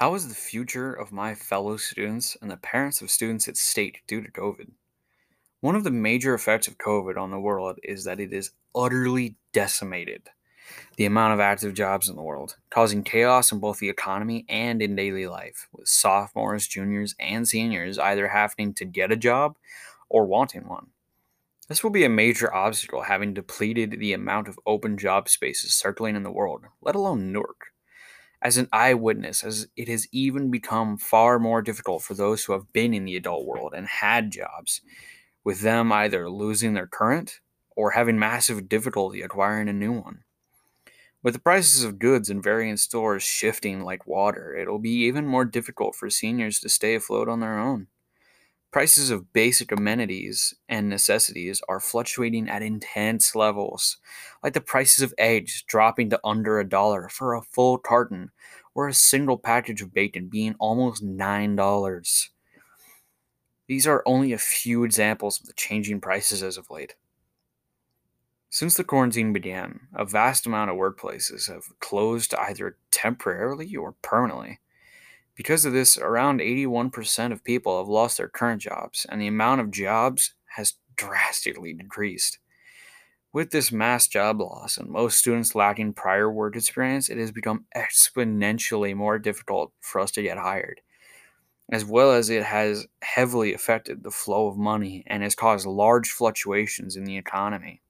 How is the future of my fellow students and the parents of students at stake due to COVID? One of the major effects of COVID on the world is that it has utterly decimated the amount of active jobs in the world, causing chaos in both the economy and in daily life, with sophomores, juniors, and seniors either having to get a job or wanting one. This will be a major obstacle having depleted the amount of open job spaces circling in the world, let alone Newark as an eyewitness, as it has even become far more difficult for those who have been in the adult world and had jobs, with them either losing their current or having massive difficulty acquiring a new one. With the prices of goods in various stores shifting like water, it'll be even more difficult for seniors to stay afloat on their own. Prices of basic amenities and necessities are fluctuating at intense levels, like the prices of eggs dropping to under a dollar for a full carton, or a single package of bacon being almost $9. These are only a few examples of the changing prices as of late. Since the quarantine began, a vast amount of workplaces have closed either temporarily or permanently. Because of this, around 81% of people have lost their current jobs, and the amount of jobs has drastically decreased. With this mass job loss and most students lacking prior work experience, it has become exponentially more difficult for us to get hired, as well as it has heavily affected the flow of money and has caused large fluctuations in the economy.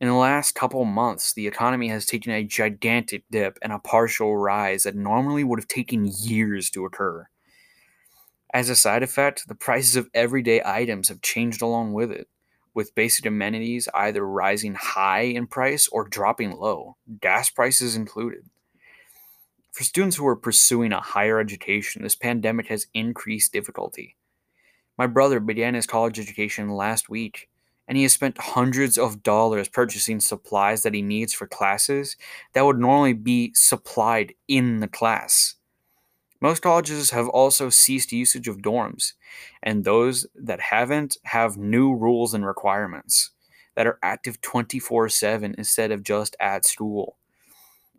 In the last couple months, the economy has taken a gigantic dip and a partial rise that normally would have taken years to occur. As a side effect, the prices of everyday items have changed along with it, with basic amenities either rising high in price or dropping low, gas prices included. For students who are pursuing a higher education, this pandemic has increased difficulty. My brother began his college education last week and he has spent hundreds of dollars purchasing supplies that he needs for classes that would normally be supplied in the class. Most colleges have also ceased usage of dorms, and those that haven't have new rules and requirements that are active 24 7 instead of just at school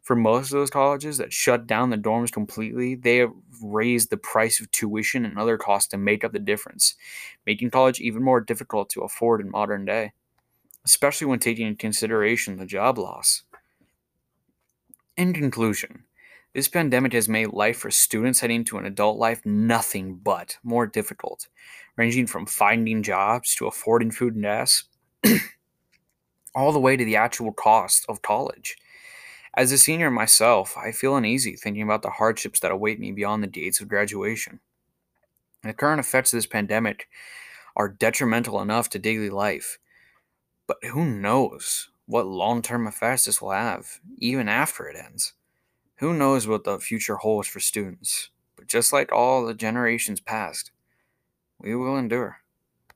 for most of those colleges that shut down the dorms completely, they have raised the price of tuition and other costs to make up the difference, making college even more difficult to afford in modern day, especially when taking into consideration the job loss. In conclusion, this pandemic has made life for students heading to an adult life nothing but more difficult, ranging from finding jobs to affording food and gas, all the way to the actual cost of college. As a senior myself, I feel uneasy thinking about the hardships that await me beyond the dates of graduation. The current effects of this pandemic are detrimental enough to daily life, but who knows what long term effects this will have, even after it ends. Who knows what the future holds for students, but just like all the generations past, we will endure.